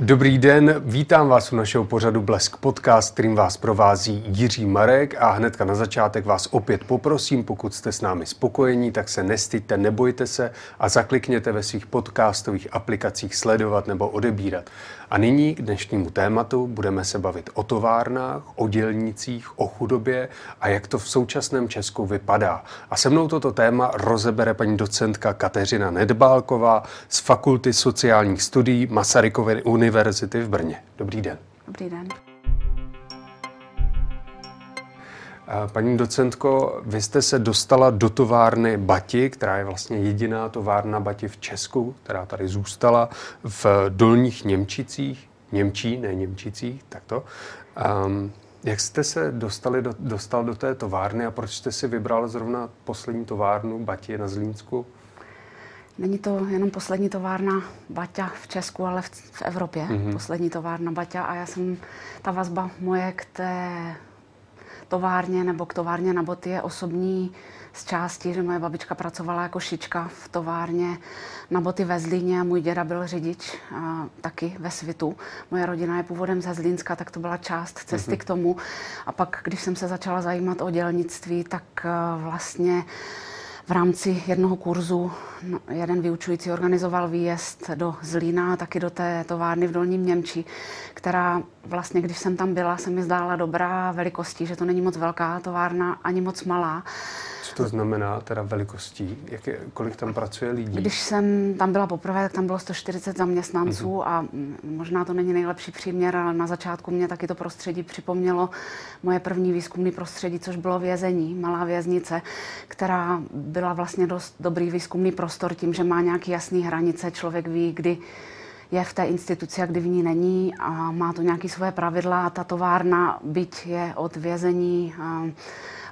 Dobrý den, vítám vás u našeho pořadu Blesk Podcast, kterým vás provází Jiří Marek a hnedka na začátek vás opět poprosím, pokud jste s námi spokojení, tak se nestyďte, nebojte se a zaklikněte ve svých podcastových aplikacích sledovat nebo odebírat. A nyní k dnešnímu tématu budeme se bavit o továrnách, o dělnicích, o chudobě a jak to v současném Česku vypadá. A se mnou toto téma rozebere paní docentka Kateřina Nedbálková z Fakulty sociálních studií Masarykovy univerzity v Brně. Dobrý den. Dobrý den. Paní docentko, vy jste se dostala do továrny Bati, která je vlastně jediná továrna Bati v Česku, která tady zůstala v Dolních Němčicích, Němčí, ne Němčicích, takto. Um, jak jste se dostali do, dostal do té továrny a proč jste si vybral zrovna poslední továrnu Bati na Zlínsku? Není to jenom poslední továrna Baťa v Česku, ale v, v Evropě. Mm-hmm. Poslední továrna Baťa a já jsem, ta vazba moje k té továrně nebo k továrně na boty je osobní z části, že moje babička pracovala jako šička v továrně na boty ve Zlíně a můj děda byl řidič a, taky ve Svitu. Moje rodina je původem ze Zlínska, tak to byla část cesty mm-hmm. k tomu. A pak, když jsem se začala zajímat o dělnictví, tak a, vlastně v rámci jednoho kurzu no, jeden vyučující organizoval výjezd do Zlína a taky do té továrny v Dolním Němči, která vlastně, když jsem tam byla, se mi zdála dobrá velikostí, že to není moc velká továrna, ani moc malá. Co to znamená teda velikostí? Jak je, kolik tam pracuje lidí? Když jsem tam byla poprvé, tak tam bylo 140 zaměstnanců mm-hmm. a možná to není nejlepší příměr, ale na začátku mě taky to prostředí připomnělo moje první výzkumné prostředí, což bylo vězení, malá věznice, která byla vlastně dost dobrý výzkumný prostor tím, že má nějaké jasné hranice, člověk ví, kdy je v té instituci a kdy v ní není a má to nějaké svoje pravidla a ta továrna, byť je od vězení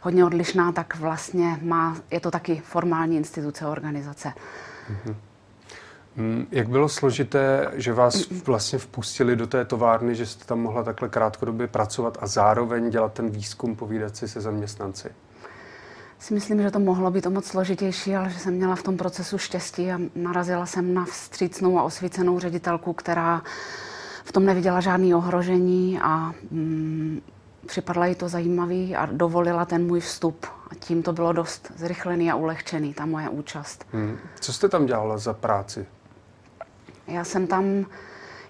hodně odlišná, tak vlastně má, je to taky formální instituce organizace. Mm-hmm. Jak bylo složité, že vás vlastně vpustili do té továrny, že jste tam mohla takhle krátkodobě pracovat a zároveň dělat ten výzkum, povídat si se zaměstnanci? Si myslím, že to mohlo být o moc složitější, ale že jsem měla v tom procesu štěstí a narazila jsem na vstřícnou a osvícenou ředitelku, která v tom neviděla žádný ohrožení a mm, připadla jí to zajímavý a dovolila ten můj vstup. A tím to bylo dost zrychlený a ulehčený, ta moje účast. Hmm. Co jste tam dělala za práci? Já jsem tam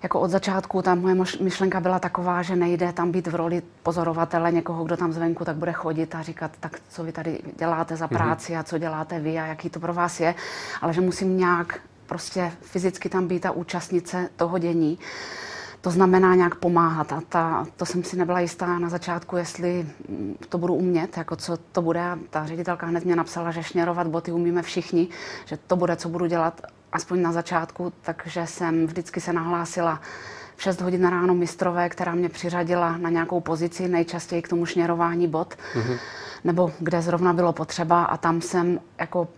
jako od začátku ta moje myšlenka byla taková, že nejde tam být v roli pozorovatele někoho, kdo tam zvenku tak bude chodit a říkat, tak co vy tady děláte za mhm. práci a co děláte vy a jaký to pro vás je, ale že musím nějak prostě fyzicky tam být a účastnice toho dění. To znamená nějak pomáhat a ta, to jsem si nebyla jistá na začátku, jestli to budu umět, jako co to bude. A ta ředitelka hned mě napsala, že šněrovat boty umíme všichni, že to bude, co budu dělat aspoň na začátku, takže jsem vždycky se nahlásila v 6 hodin ráno mistrové, která mě přiřadila na nějakou pozici, nejčastěji k tomu šněrování bot, mm-hmm. nebo kde zrovna bylo potřeba a tam jsem jako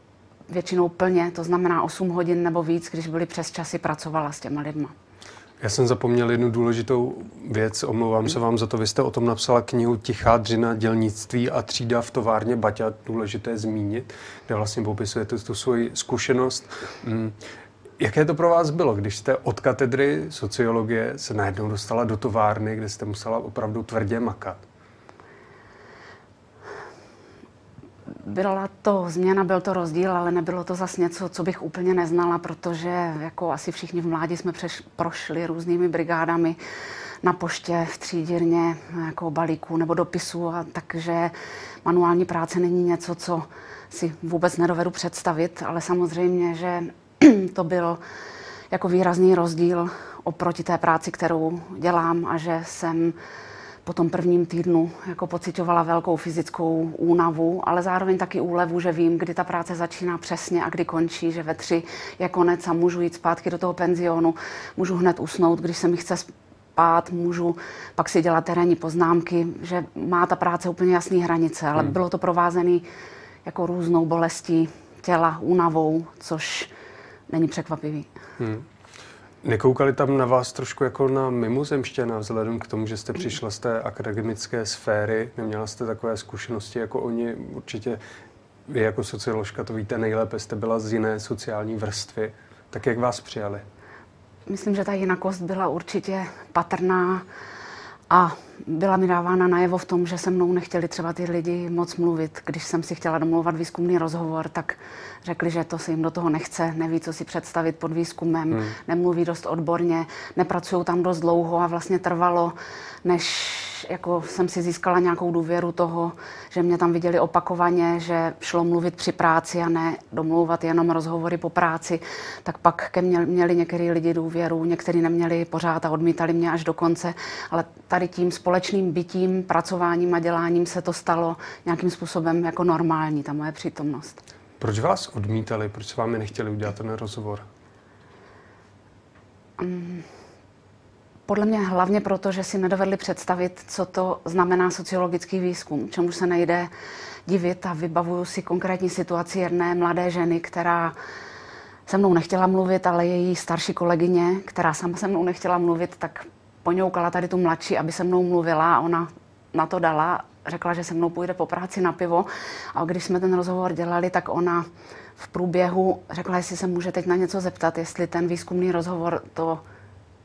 většinou plně, to znamená 8 hodin nebo víc, když byly přes časy, pracovala s těma lidma. Já jsem zapomněl jednu důležitou věc, omlouvám se vám za to. Vy jste o tom napsala knihu Tichá dřina dělnictví a třída v továrně Baťa, důležité zmínit, kde vlastně popisujete tu svoji zkušenost. Mm, jaké to pro vás bylo, když jste od katedry sociologie se najednou dostala do továrny, kde jste musela opravdu tvrdě makat? Byla to změna, byl to rozdíl, ale nebylo to zas něco, co bych úplně neznala, protože jako asi všichni v mládí jsme přeš, prošli různými brigádami na poště, v třídírně, jako balíků nebo dopisů, a takže manuální práce není něco, co si vůbec nedovedu představit, ale samozřejmě, že to byl jako výrazný rozdíl oproti té práci, kterou dělám a že jsem po tom prvním týdnu jako pocitovala velkou fyzickou únavu, ale zároveň taky úlevu, že vím, kdy ta práce začíná přesně a kdy končí, že ve tři je konec a můžu jít zpátky do toho penzionu, můžu hned usnout, když se mi chce spát, můžu pak si dělat terénní poznámky, že má ta práce úplně jasné hranice, ale hmm. bylo to provázené jako různou bolestí těla, únavou, což není překvapivý. Hmm. Nekoukali tam na vás trošku jako na mimozemštěna, vzhledem k tomu, že jste přišla z té akademické sféry, neměla jste takové zkušenosti jako oni, určitě vy jako socioložka to víte nejlépe, jste byla z jiné sociální vrstvy, tak jak vás přijali? myslím, že ta jinakost byla určitě patrná a byla mi dávána najevo v tom, že se mnou nechtěli třeba ty lidi moc mluvit. Když jsem si chtěla domluvat výzkumný rozhovor, tak řekli, že to se jim do toho nechce, neví, co si představit pod výzkumem, hmm. nemluví dost odborně, nepracují tam dost dlouho a vlastně trvalo, než jako jsem si získala nějakou důvěru toho, že mě tam viděli opakovaně, že šlo mluvit při práci a ne domlouvat jenom rozhovory po práci, tak pak ke mně měli některý lidi důvěru, někteří neměli pořád a odmítali mě až do konce, ale tady tím společným bytím, pracováním a děláním se to stalo nějakým způsobem jako normální, ta moje přítomnost. Proč vás odmítali? Proč s vámi nechtěli udělat ten rozhovor? Um, podle mě hlavně proto, že si nedovedli představit, co to znamená sociologický výzkum, čemu se nejde divit a vybavuju si konkrétní situaci jedné mladé ženy, která se mnou nechtěla mluvit, ale její starší kolegyně, která sama se mnou nechtěla mluvit, tak poňoukala tady tu mladší, aby se mnou mluvila a ona na to dala, řekla, že se mnou půjde po práci na pivo a když jsme ten rozhovor dělali, tak ona v průběhu řekla, jestli se může teď na něco zeptat, jestli ten výzkumný rozhovor to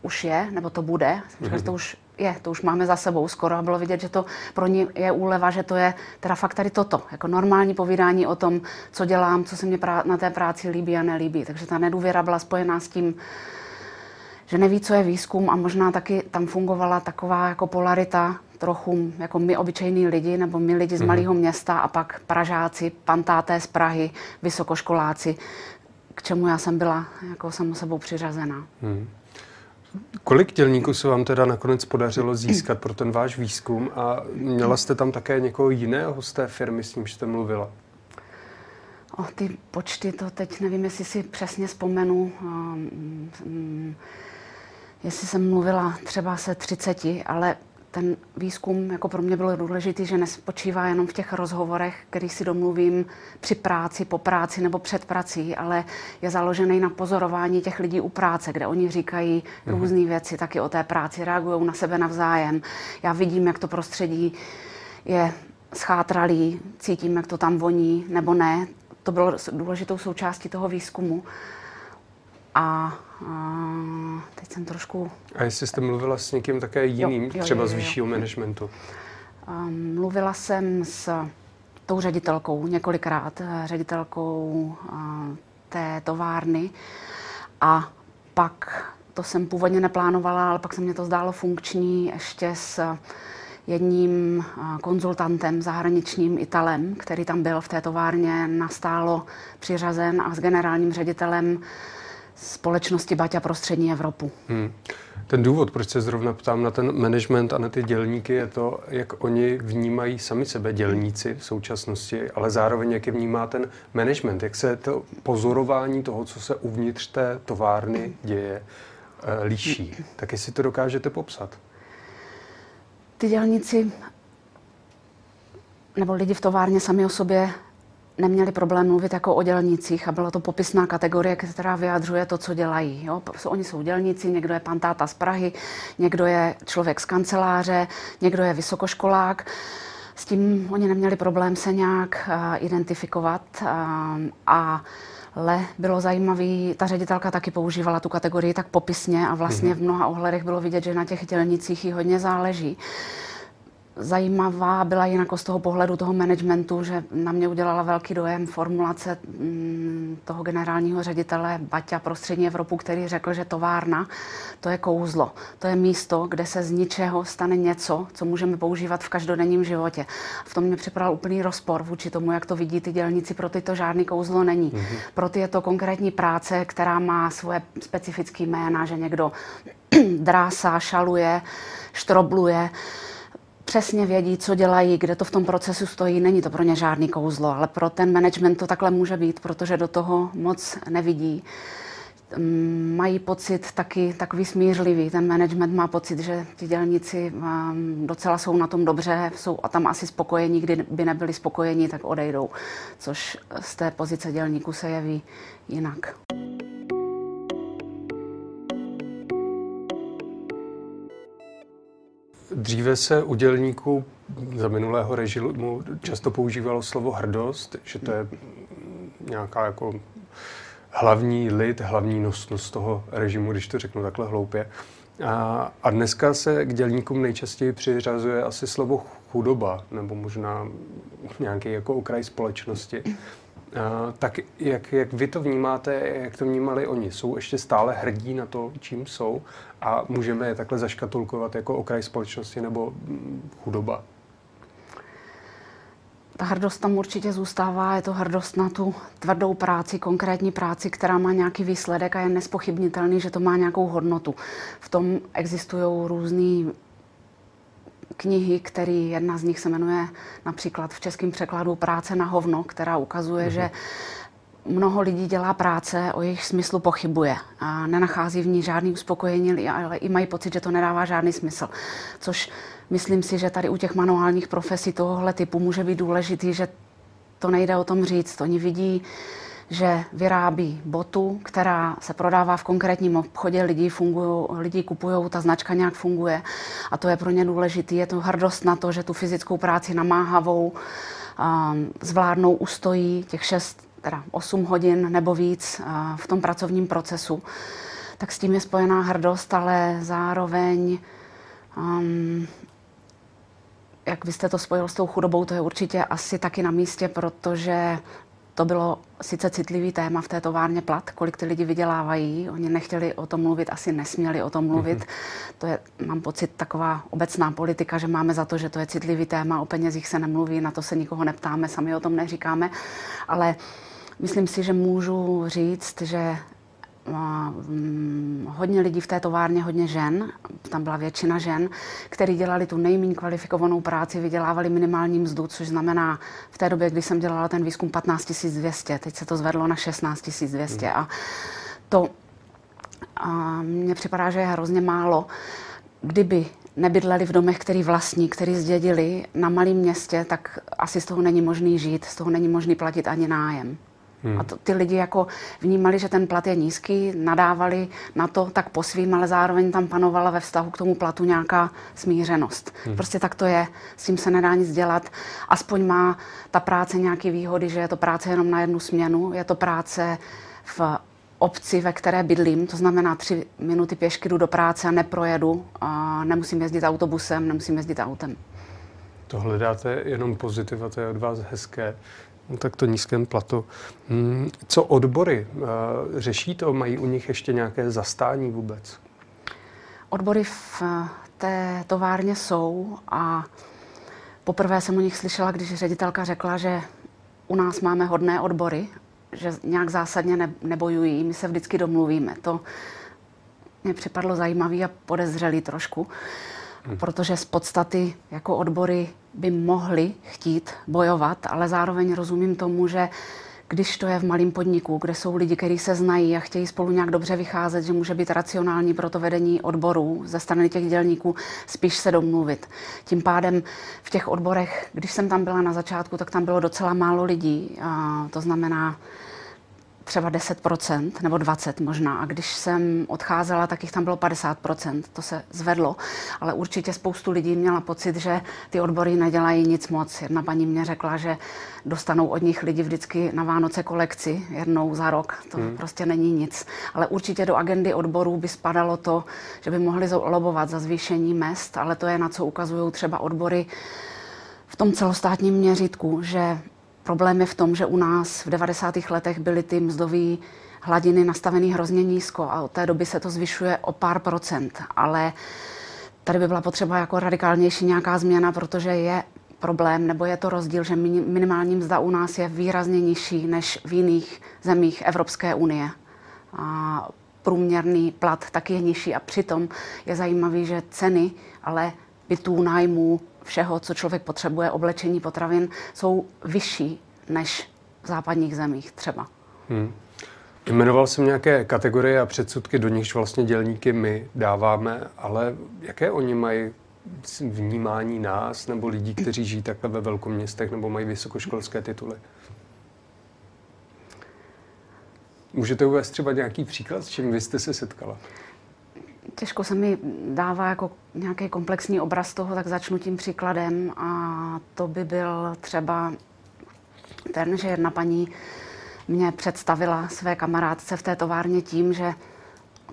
už je, nebo to bude. mm-hmm. že to už je, to už máme za sebou skoro a bylo vidět, že to pro ní je úleva, že to je teda fakt tady toto, jako normální povídání o tom, co dělám, co se mě na té práci líbí a nelíbí. Takže ta nedůvěra byla spojená s tím, že neví, co je výzkum a možná taky tam fungovala taková jako polarita trochu jako my obyčejní lidi nebo my lidi z mm-hmm. malého města a pak Pražáci, pantáté z Prahy, vysokoškoláci, k čemu já jsem byla jako samo sebou přiřazená. Mm. Kolik dělníků se vám teda nakonec podařilo získat pro ten váš výzkum a měla jste tam také někoho jiného z té firmy, s ním jste mluvila? O ty počty, to teď nevím, jestli si přesně vzpomenu. Um, jestli jsem mluvila třeba se 30, ale ten výzkum jako pro mě byl důležitý, že nespočívá jenom v těch rozhovorech, který si domluvím při práci, po práci nebo před prací, ale je založený na pozorování těch lidí u práce, kde oni říkají mm-hmm. různé věci taky o té práci, reagují na sebe navzájem. Já vidím, jak to prostředí je schátralý, cítím, jak to tam voní nebo ne. To bylo důležitou součástí toho výzkumu. A teď jsem trošku... A jestli jste mluvila s někým také jiným, jo, jo, třeba jo, jo, z vyššího managementu? Mluvila jsem s tou ředitelkou několikrát, eh, ředitelkou uh, té továrny a pak, to jsem původně neplánovala, ale pak se mě to zdálo funkční ještě s jedním konzultantem zahraničním Italem, který tam byl v té továrně nastálo přiřazen a s generálním ředitelem společnosti Baťa pro střední Evropu. Hmm. Ten důvod, proč se zrovna ptám na ten management a na ty dělníky, je to, jak oni vnímají sami sebe dělníci v současnosti, ale zároveň jak je vnímá ten management, jak se to pozorování toho, co se uvnitř té továrny děje, eh, líší. Tak jestli to dokážete popsat. Ty dělníci nebo lidi v továrně sami o sobě neměli problém mluvit jako o dělnicích a byla to popisná kategorie, která vyjadřuje to, co dělají. Jo? Oni jsou dělníci, někdo je pantáta z Prahy, někdo je člověk z kanceláře, někdo je vysokoškolák. S tím oni neměli problém se nějak uh, identifikovat uh, a ale bylo zajímavé, ta ředitelka taky používala tu kategorii tak popisně a vlastně mm-hmm. v mnoha ohledech bylo vidět, že na těch dělnicích jí hodně záleží zajímavá byla jinak z toho pohledu toho managementu, že na mě udělala velký dojem formulace mm, toho generálního ředitele Baťa pro střední Evropu, který řekl, že továrna to je kouzlo. To je místo, kde se z ničeho stane něco, co můžeme používat v každodenním životě. V tom mě připadal úplný rozpor vůči tomu, jak to vidí ty dělníci. Pro ty to žádný kouzlo není. Mm-hmm. Pro ty je to konkrétní práce, která má svoje specifické jména, že někdo drásá, šaluje, štrobluje přesně vědí, co dělají, kde to v tom procesu stojí. Není to pro ně žádný kouzlo, ale pro ten management to takhle může být, protože do toho moc nevidí. Mm, mají pocit taky takový smířlivý. Ten management má pocit, že ti dělníci um, docela jsou na tom dobře, jsou a tam asi spokojení, kdy by nebyli spokojení, tak odejdou. Což z té pozice dělníků se jeví jinak. Dříve se u dělníků za minulého režimu často používalo slovo hrdost, že to je nějaká jako hlavní lid, hlavní nosnost toho režimu, když to řeknu takhle hloupě. A, a dneska se k dělníkům nejčastěji přiřazuje asi slovo chudoba, nebo možná nějaký jako okraj společnosti. A, tak jak, jak vy to vnímáte, jak to vnímali oni? Jsou ještě stále hrdí na to, čím jsou a můžeme je takhle zaškatulkovat jako okraj společnosti nebo mm, chudoba? ta hrdost tam určitě zůstává, je to hrdost na tu tvrdou práci, konkrétní práci, která má nějaký výsledek a je nespochybnitelný, že to má nějakou hodnotu. V tom existují různé knihy, který jedna z nich se jmenuje například v českém překladu Práce na hovno, která ukazuje, mm-hmm. že mnoho lidí dělá práce, o jejich smyslu pochybuje a nenachází v ní žádný uspokojení, ale i mají pocit, že to nedává žádný smysl. Což myslím si, že tady u těch manuálních profesí tohohle typu může být důležitý, že to nejde o tom říct. Oni vidí, že vyrábí botu, která se prodává v konkrétním obchodě, lidi, lidi kupují, ta značka nějak funguje a to je pro ně důležité. Je to hrdost na to, že tu fyzickou práci namáhavou um, zvládnou, ustojí těch 6, teda 8 hodin nebo víc uh, v tom pracovním procesu. Tak s tím je spojená hrdost, ale zároveň um, jak vy jste to spojil s tou chudobou, to je určitě asi taky na místě, protože to bylo sice citlivý téma v té továrně plat, kolik ty lidi vydělávají. Oni nechtěli o tom mluvit, asi nesměli o tom mluvit. Mm-hmm. To je, mám pocit, taková obecná politika, že máme za to, že to je citlivý téma, o penězích se nemluví, na to se nikoho neptáme, sami o tom neříkáme. Ale myslím si, že můžu říct, že hodně lidí v té továrně, hodně žen, tam byla většina žen, který dělali tu nejméně kvalifikovanou práci, vydělávali minimální mzdu, což znamená v té době, kdy jsem dělala ten výzkum 15 200, teď se to zvedlo na 16 200 hmm. a to a mně připadá, že je hrozně málo. Kdyby nebydleli v domech, který vlastní, který zdědili na malém městě, tak asi z toho není možný žít, z toho není možný platit ani nájem. Hmm. A to, ty lidi jako vnímali, že ten plat je nízký, nadávali na to tak po svým, ale zároveň tam panovala ve vztahu k tomu platu nějaká smířenost. Hmm. Prostě tak to je, s tím se nedá nic dělat. Aspoň má ta práce nějaké výhody, že je to práce jenom na jednu směnu, je to práce v obci, ve které bydlím, to znamená tři minuty pěšky jdu do práce a neprojedu, a nemusím jezdit autobusem, nemusím jezdit autem. To hledáte jenom pozitiva, to je od vás hezké. No, tak to nízkém platu. Hmm, co odbory? Eh, řeší to? Mají u nich ještě nějaké zastání vůbec? Odbory v eh, té továrně jsou a poprvé jsem o nich slyšela, když ředitelka řekla, že u nás máme hodné odbory, že nějak zásadně ne, nebojují, my se vždycky domluvíme. To mě připadlo zajímavý a podezřelý trošku. Hmm. Protože z podstaty jako odbory by mohly chtít bojovat, ale zároveň rozumím tomu, že když to je v malém podniku, kde jsou lidi, kteří se znají a chtějí spolu nějak dobře vycházet, že může být racionální pro to vedení odborů ze strany těch dělníků, spíš se domluvit. Tím pádem v těch odborech, když jsem tam byla na začátku, tak tam bylo docela málo lidí. A to znamená, třeba 10% nebo 20 možná. A když jsem odcházela, tak jich tam bylo 50%. To se zvedlo. Ale určitě spoustu lidí měla pocit, že ty odbory nedělají nic moc. Jedna paní mě řekla, že dostanou od nich lidi vždycky na Vánoce kolekci jednou za rok. To hmm. prostě není nic. Ale určitě do agendy odborů by spadalo to, že by mohli lobovat za zvýšení mest, ale to je na co ukazují třeba odbory v tom celostátním měřítku, že Problém je v tom, že u nás v 90. letech byly ty mzdové hladiny nastavený hrozně nízko a od té doby se to zvyšuje o pár procent, ale tady by byla potřeba jako radikálnější nějaká změna, protože je problém, nebo je to rozdíl, že minimální mzda u nás je výrazně nižší než v jiných zemích Evropské unie. A průměrný plat taky je nižší a přitom je zajímavý, že ceny ale bytů, nájmů, všeho, co člověk potřebuje, oblečení, potravin, jsou vyšší než v západních zemích třeba. Hmm. Jmenoval jsem nějaké kategorie a předsudky, do nichž vlastně dělníky my dáváme, ale jaké oni mají vnímání nás nebo lidí, kteří žijí takhle ve velkoměstech nebo mají vysokoškolské tituly? Můžete uvést třeba nějaký příklad, s čím vy jste se setkala? Těžko se mi dává jako nějaký komplexní obraz toho, tak začnu tím příkladem a to by byl třeba ten, že jedna paní mě představila své kamarádce v té továrně tím, že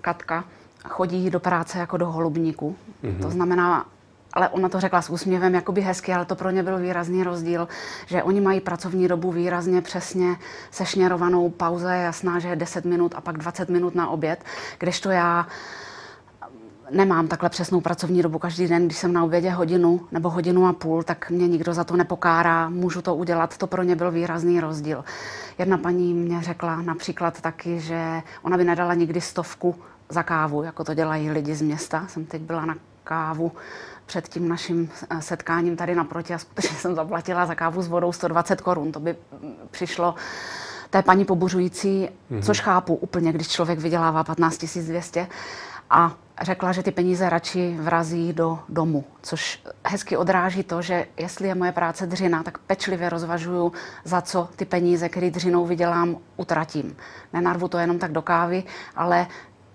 Katka chodí do práce jako do holubníku. Mm-hmm. To znamená, ale ona to řekla s úsměvem, jakoby hezky, ale to pro ně byl výrazný rozdíl, že oni mají pracovní dobu výrazně přesně sešněrovanou, pauza je jasná, že je 10 minut a pak 20 minut na oběd, kdežto já nemám takhle přesnou pracovní dobu každý den. Když jsem na obědě hodinu nebo hodinu a půl, tak mě nikdo za to nepokárá, můžu to udělat. To pro ně byl výrazný rozdíl. Jedna paní mě řekla například taky, že ona by nedala nikdy stovku za kávu, jako to dělají lidi z města. Jsem teď byla na kávu před tím naším eh, setkáním tady naproti a skutečně jsem zaplatila za kávu s vodou 120 korun. To by mm, přišlo té paní pobuřující, mm-hmm. což chápu úplně, když člověk vydělává 15 200 a řekla, že ty peníze radši vrazí do domu, což hezky odráží to, že jestli je moje práce dřina, tak pečlivě rozvažuju, za co ty peníze, které dřinou vydělám, utratím. Nenarvu to jenom tak do kávy, ale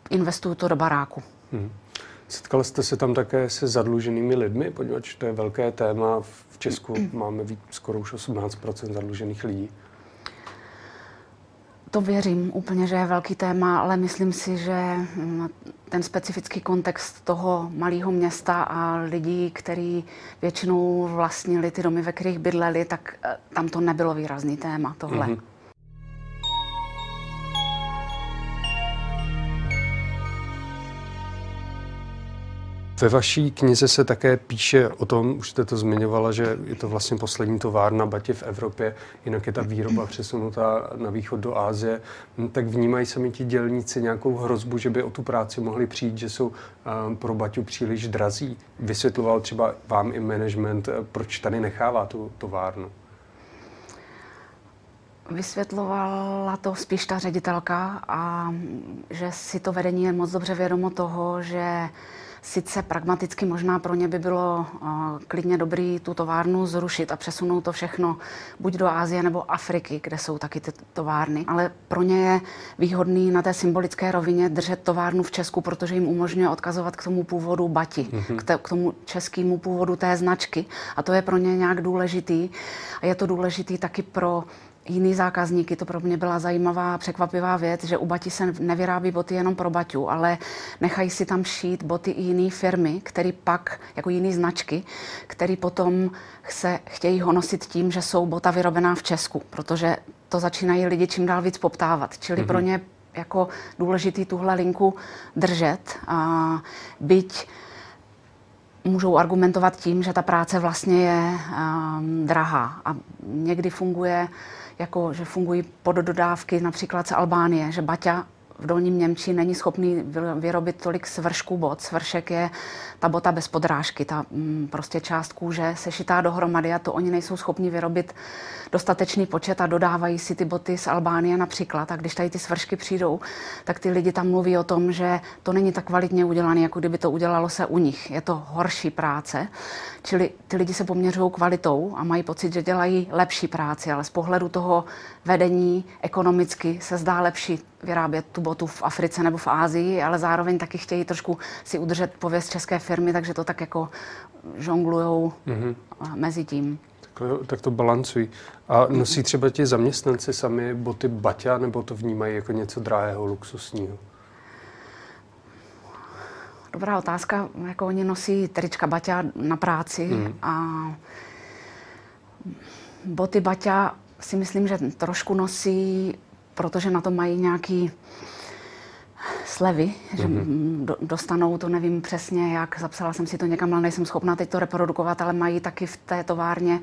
investuju to do baráku. Hmm. Setkal jste se tam také se zadluženými lidmi, poněvadž to je velké téma. V Česku máme víc, skoro už 18% zadlužených lidí. To věřím úplně, že je velký téma, ale myslím si, že mm, ten specifický kontext toho malého města a lidí, kteří většinou vlastnili ty domy, ve kterých bydleli, tak eh, tam to nebylo výrazný téma tohle. Mm-hmm. Ve vaší knize se také píše o tom, už jste to zmiňovala, že je to vlastně poslední továrna batě v Evropě, jinak je ta výroba přesunutá na východ do Ázie. Hm, tak vnímají sami ti dělníci nějakou hrozbu, že by o tu práci mohli přijít, že jsou hm, pro Baťu příliš drazí? Vysvětloval třeba vám i management, eh, proč tady nechává tu továrnu? Vysvětlovala to spíš ta ředitelka a že si to vedení je moc dobře vědomo toho, že Sice pragmaticky možná pro ně by bylo uh, klidně dobrý tu továrnu zrušit a přesunout to všechno buď do Ázie nebo Afriky, kde jsou taky ty továrny, ale pro ně je výhodný na té symbolické rovině držet továrnu v Česku, protože jim umožňuje odkazovat k tomu původu bati, mm-hmm. k, te, k tomu českému původu té značky. A to je pro ně nějak důležitý. A je to důležitý taky pro jiný zákazníky. To pro mě byla zajímavá, překvapivá věc, že u Bati se nevyrábí boty jenom pro Baťu, ale nechají si tam šít boty i jiné firmy, které pak, jako jiné značky, které potom se chtějí honosit tím, že jsou bota vyrobená v Česku, protože to začínají lidi čím dál víc poptávat. Čili mm-hmm. pro ně jako důležitý tuhle linku držet. A byť můžou argumentovat tím, že ta práce vlastně je um, drahá a někdy funguje jako že fungují poddodávky například z Albánie, že Baťa v Dolním Němčí není schopný vyrobit tolik svršků bot. Svršek je ta bota bez podrážky, ta mm, prostě část kůže sešitá dohromady a to oni nejsou schopni vyrobit dostatečný počet a dodávají si ty boty z Albánie například. A když tady ty svršky přijdou, tak ty lidi tam mluví o tom, že to není tak kvalitně udělané, jako kdyby to udělalo se u nich. Je to horší práce. Čili ty lidi se poměřují kvalitou a mají pocit, že dělají lepší práci, ale z pohledu toho vedení ekonomicky se zdá lepší vyrábět tu botu v Africe nebo v Ázii, ale zároveň taky chtějí trošku si udržet pověst české firmy, takže to tak jako žonglujou mm-hmm. mezi tím. Tak, tak to balancují. A nosí třeba ti zaměstnanci sami boty Baťa, nebo to vnímají jako něco drahého, luxusního? Dobrá otázka. Jako oni nosí trička Baťa na práci mm. a boty Baťa si myslím, že trošku nosí, protože na to mají nějaký slevy, mm-hmm. že mhm. dostanou, to nevím přesně jak, zapsala jsem si to někam, ale nejsem schopná teď to reprodukovat, ale mají taky v té továrně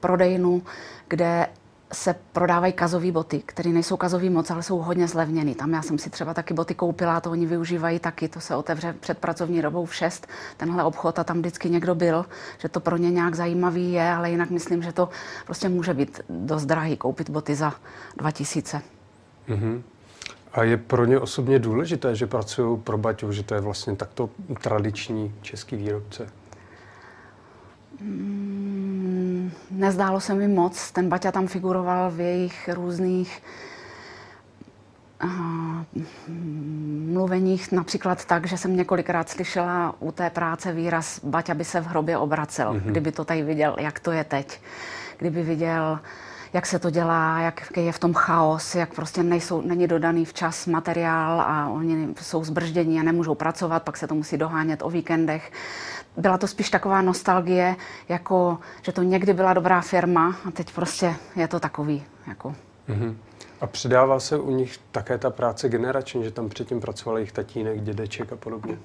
prodejnu, kde se prodávají kazové boty, které nejsou kazový moc, ale jsou hodně zlevněny. Tam já jsem si třeba taky boty koupila, to oni využívají taky, to se otevře před pracovní dobou v 6, tenhle obchod a tam vždycky někdo byl, že to pro ně nějak zajímavý je, ale jinak myslím, že to prostě může být dost drahý koupit boty za 2000. Mm-hmm. A je pro ně osobně důležité, že pracují pro Baťu, že to je vlastně takto tradiční český výrobce? Mm, nezdálo se mi moc. Ten Baťa tam figuroval v jejich různých uh, mluveních například tak, že jsem několikrát slyšela u té práce výraz Baťa by se v hrobě obracel, mm-hmm. kdyby to tady viděl, jak to je teď. Kdyby viděl, jak se to dělá, jak je v tom chaos, jak prostě nejsou, není dodaný včas materiál a oni jsou zbrždění a nemůžou pracovat, pak se to musí dohánět o víkendech. Byla to spíš taková nostalgie, jako že to někdy byla dobrá firma a teď prostě je to takový. Jako. Mm-hmm. A předává se u nich také ta práce generačně, že tam předtím pracoval jejich tatínek, dědeček a podobně?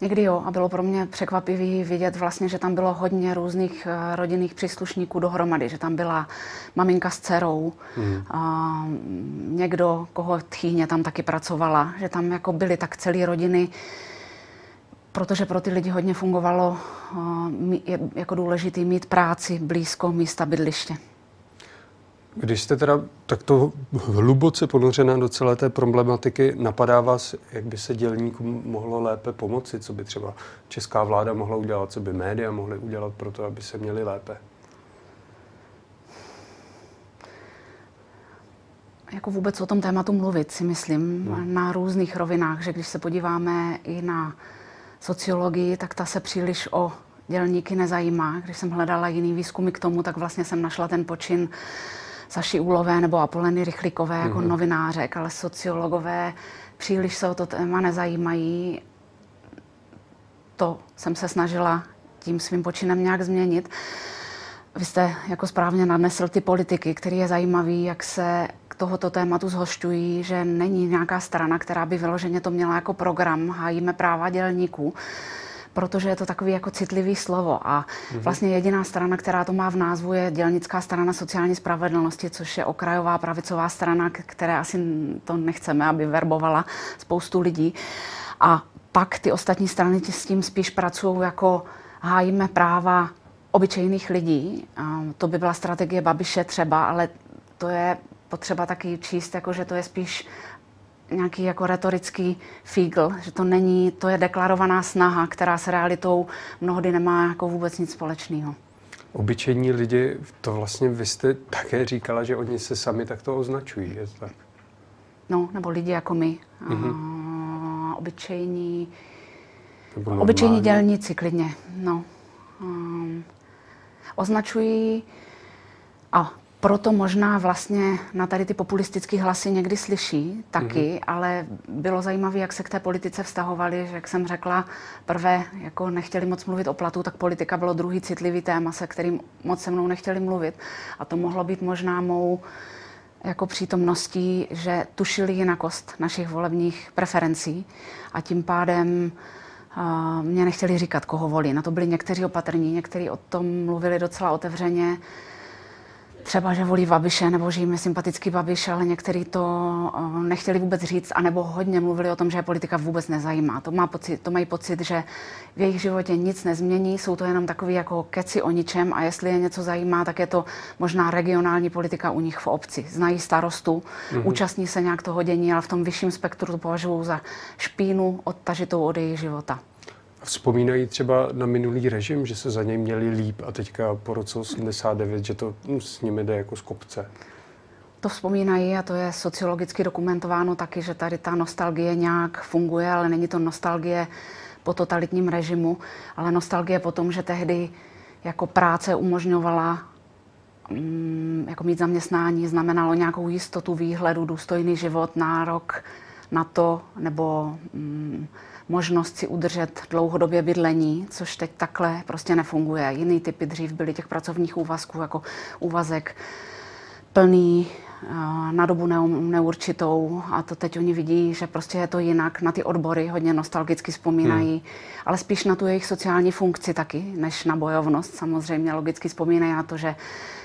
Někdy jo, a bylo pro mě překvapivý vidět vlastně, že tam bylo hodně různých eh, rodinných příslušníků dohromady, že tam byla maminka s dcerou, hmm. a někdo, koho tchýně tam taky pracovala, že tam jako byly tak celé rodiny, protože pro ty lidi hodně fungovalo eh, jako důležitý mít práci blízko místa bydliště. Když jste teda takto hluboce ponořená do celé té problematiky, napadá vás, jak by se dělníkům mohlo lépe pomoci, co by třeba česká vláda mohla udělat, co by média mohly udělat pro to, aby se měli lépe? Jako vůbec o tom tématu mluvit, si myslím, hmm. na různých rovinách, že když se podíváme i na sociologii, tak ta se příliš o dělníky nezajímá. Když jsem hledala jiný výzkumy k tomu, tak vlastně jsem našla ten počin Saši Úlové nebo Apoleny Rychlíkové jako mm-hmm. novinářek, ale sociologové příliš se o to téma nezajímají. To jsem se snažila tím svým počinem nějak změnit. Vy jste jako správně nadnesl ty politiky, který je zajímavý, jak se k tohoto tématu zhošťují, že není nějaká strana, která by vyloženě to měla jako program, hájíme práva dělníků protože je to takový jako citlivý slovo a mhm. vlastně jediná strana, která to má v názvu, je dělnická strana sociální spravedlnosti, což je okrajová pravicová strana, které asi to nechceme, aby verbovala spoustu lidí. A pak ty ostatní strany s tím spíš pracují jako hájíme práva obyčejných lidí. A to by byla strategie Babiše třeba, ale to je potřeba taky číst, jako že to je spíš nějaký jako retorický fígl, že to není, to je deklarovaná snaha, která s realitou mnohdy nemá jako vůbec nic společného. Obyčejní lidi, to vlastně vy jste také říkala, že oni se sami takto označují, je to tak? No, nebo lidi jako my. Mm-hmm. A, obyčejní, obyčejní dělníci klidně, no. Um, označují a proto možná vlastně na tady ty populistické hlasy někdy slyší taky, mm-hmm. ale bylo zajímavé, jak se k té politice vztahovali, že jak jsem řekla, prvé jako nechtěli moc mluvit o platu, tak politika bylo druhý citlivý téma, se kterým moc se mnou nechtěli mluvit. A to mohlo být možná mou jako přítomností, že tušili jinakost našich volebních preferencí a tím pádem uh, mě nechtěli říkat, koho volí. Na to byli někteří opatrní, někteří o tom mluvili docela otevřeně třeba, že volí Babiše nebo že jim je sympatický Babiš, ale někteří to eh, nechtěli vůbec říct, anebo hodně mluvili o tom, že je politika vůbec nezajímá. To, má pocit, to mají pocit, že v jejich životě nic nezmění, jsou to jenom takový jako keci o ničem a jestli je něco zajímá, tak je to možná regionální politika u nich v obci. Znají starostu, mm-hmm. účastní se nějak toho dění, ale v tom vyšším spektru to považují za špínu odtažitou od jejich života. Vzpomínají třeba na minulý režim, že se za něj měli líp a teďka po roce 89, že to hm, s nimi jde jako z kopce. To vzpomínají a to je sociologicky dokumentováno taky, že tady ta nostalgie nějak funguje, ale není to nostalgie po totalitním režimu, ale nostalgie po tom, že tehdy jako práce umožňovala mm, jako mít zaměstnání, znamenalo nějakou jistotu výhledu, důstojný život, nárok na to, nebo mm, možnost si udržet dlouhodobě bydlení, což teď takhle prostě nefunguje. Jiný typy dřív byly těch pracovních úvazků, jako úvazek plný na dobu neurčitou a to teď oni vidí, že prostě je to jinak. Na ty odbory hodně nostalgicky vzpomínají, hmm. ale spíš na tu jejich sociální funkci taky, než na bojovnost. Samozřejmě logicky vzpomínají na to, že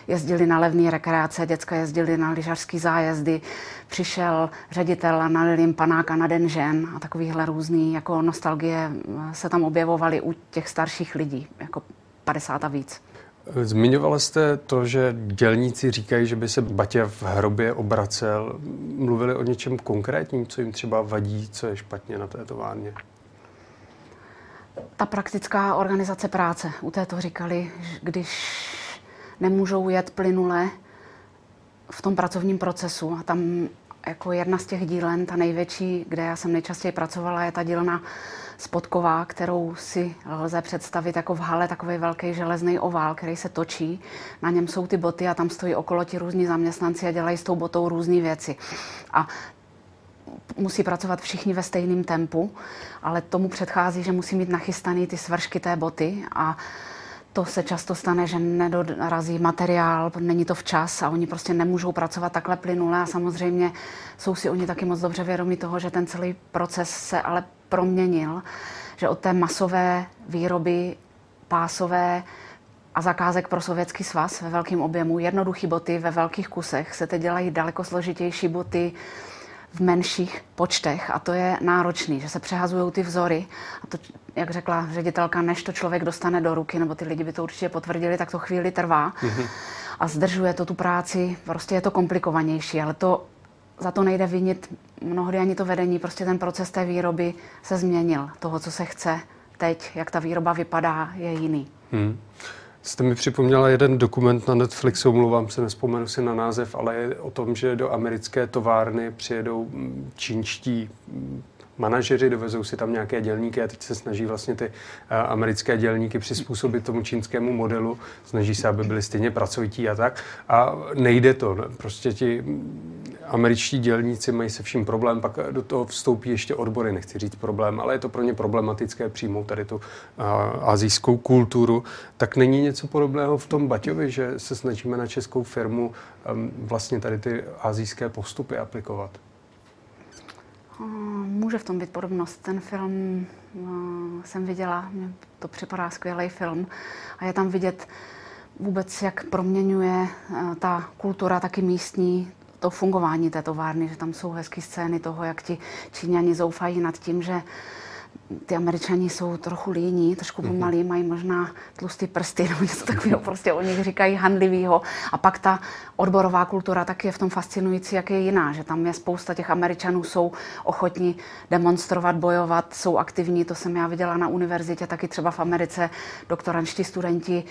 jezdili na levné rekreace, děcka jezdili na lyžařské zájezdy, přišel ředitel a nalil jim panáka na den žen a takovýhle různý jako nostalgie se tam objevovaly u těch starších lidí, jako 50 a víc. Zmiňovala jste to, že dělníci říkají, že by se Baťa v hrobě obracel. Mluvili o něčem konkrétním, co jim třeba vadí, co je špatně na této várně? Ta praktická organizace práce. U této říkali, když nemůžou jet plynule v tom pracovním procesu. A tam jako jedna z těch dílen, ta největší, kde já jsem nejčastěji pracovala, je ta dílna spodková, kterou si lze představit jako v hale takový velký železný ovál, který se točí. Na něm jsou ty boty a tam stojí okolo ti různí zaměstnanci a dělají s tou botou různé věci. A musí pracovat všichni ve stejném tempu, ale tomu předchází, že musí mít nachystaný ty svršky té boty a to se často stane, že nedorazí materiál, není to včas a oni prostě nemůžou pracovat takhle plynule a samozřejmě jsou si oni taky moc dobře vědomí toho, že ten celý proces se ale proměnil, že od té masové výroby pásové a zakázek pro sovětský svaz ve velkém objemu, jednoduché boty ve velkých kusech, se teď dělají daleko složitější boty, v menších počtech. A to je náročný, že se přehazují ty vzory. A to, jak řekla ředitelka, než to člověk dostane do ruky, nebo ty lidi by to určitě potvrdili, tak to chvíli trvá. Mm-hmm. a zdržuje to tu práci, prostě je to komplikovanější, ale to za to nejde vinit mnohdy ani to vedení, prostě ten proces té výroby se změnil. Toho, co se chce teď, jak ta výroba vypadá, je jiný. Hmm. Jste mi připomněla jeden dokument na Netflixu, mluvám se, nespomenu si na název, ale je o tom, že do americké továrny přijedou mm, čínští mm, manažeři, dovezou si tam nějaké dělníky a teď se snaží vlastně ty eh, americké dělníky přizpůsobit tomu čínskému modelu, snaží se, aby byli stejně pracovití a tak. A nejde to. Prostě ti američtí dělníci mají se vším problém, pak do toho vstoupí ještě odbory, nechci říct problém, ale je to pro ně problematické přijmout tady tu azijskou kulturu. Tak není něco podobného v tom Baťovi, že se snažíme na českou firmu um, vlastně tady ty azijské postupy aplikovat? Může v tom být podobnost. Ten film jsem viděla, mně to připadá skvělý film a je tam vidět vůbec, jak proměňuje ta kultura taky místní to fungování té továrny, že tam jsou hezké scény toho, jak ti Číňani zoufají nad tím, že ty američani jsou trochu líní, trošku mhm. pomalí, mají možná tlustý prsty nebo něco takového, prostě o nich říkají handlivýho. A pak ta odborová kultura taky je v tom fascinující, jak je jiná, že tam je spousta těch američanů, jsou ochotní demonstrovat, bojovat, jsou aktivní, to jsem já viděla na univerzitě, taky třeba v Americe doktoranští studenti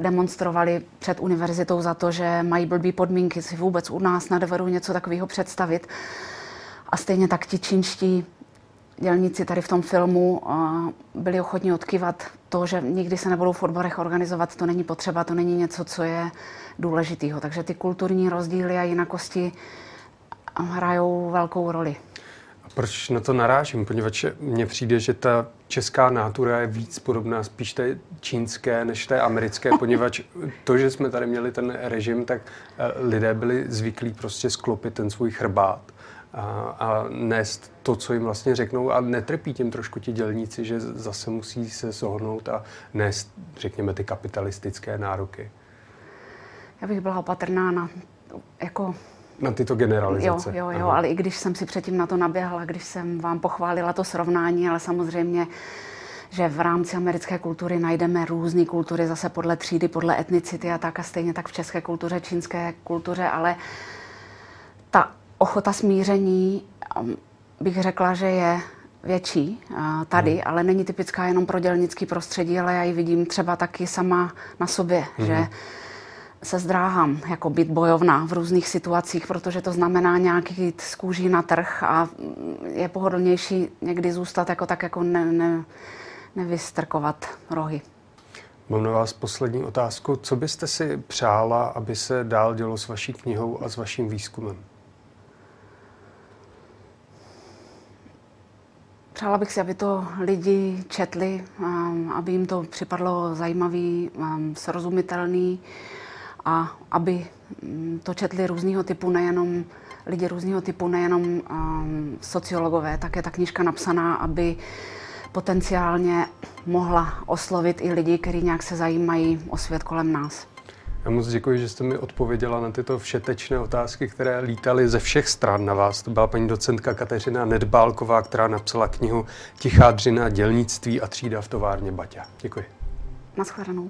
demonstrovali před univerzitou za to, že mají blbý podmínky, si vůbec u nás nedovedou něco takového představit. A stejně tak ti čínští dělníci tady v tom filmu byli ochotní odkyvat to, že nikdy se nebudou v odborech organizovat, to není potřeba, to není něco, co je důležitého. Takže ty kulturní rozdíly a jinakosti hrajou velkou roli. Proč na to narážím? Poněvadž mně přijde, že ta česká nátura je víc podobná spíš té čínské než té americké, poněvadž to, že jsme tady měli ten režim, tak eh, lidé byli zvyklí prostě sklopit ten svůj chrbát a, a nést to, co jim vlastně řeknou a netrpí tím trošku ti dělníci, že zase musí se zohnout a nést, řekněme, ty kapitalistické nároky. Já bych byla opatrná na jako na tyto generalizace. Jo, jo, jo, ale i když jsem si předtím na to naběhla, když jsem vám pochválila to srovnání, ale samozřejmě že v rámci americké kultury najdeme různé kultury, zase podle třídy, podle etnicity a tak a stejně tak v české kultuře, čínské kultuře, ale ta ochota smíření um, bych řekla, že je větší tady, hmm. ale není typická jenom pro dělnický prostředí, ale já ji vidím třeba taky sama na sobě, hmm. že se zdráhám jako být bojovná v různých situacích, protože to znamená nějaký jít z kůží na trh a je pohodlnější někdy zůstat jako tak jako ne, ne, nevystrkovat rohy. Mám na vás poslední otázku. Co byste si přála, aby se dál dělo s vaší knihou a s vaším výzkumem? Přála bych si, aby to lidi četli, aby jim to připadlo zajímavý, um, srozumitelný a aby mm, to četli různého typu, nejenom lidi různého typu, nejenom um, sociologové, tak je ta knižka napsaná, aby potenciálně mohla oslovit i lidi, kteří nějak se zajímají o svět kolem nás. Já moc děkuji, že jste mi odpověděla na tyto všetečné otázky, které lítaly ze všech stran na vás. To byla paní docentka Kateřina Nedbálková, která napsala knihu Tichá dřina, dělnictví a třída v továrně Baťa. Děkuji. Naschledanou.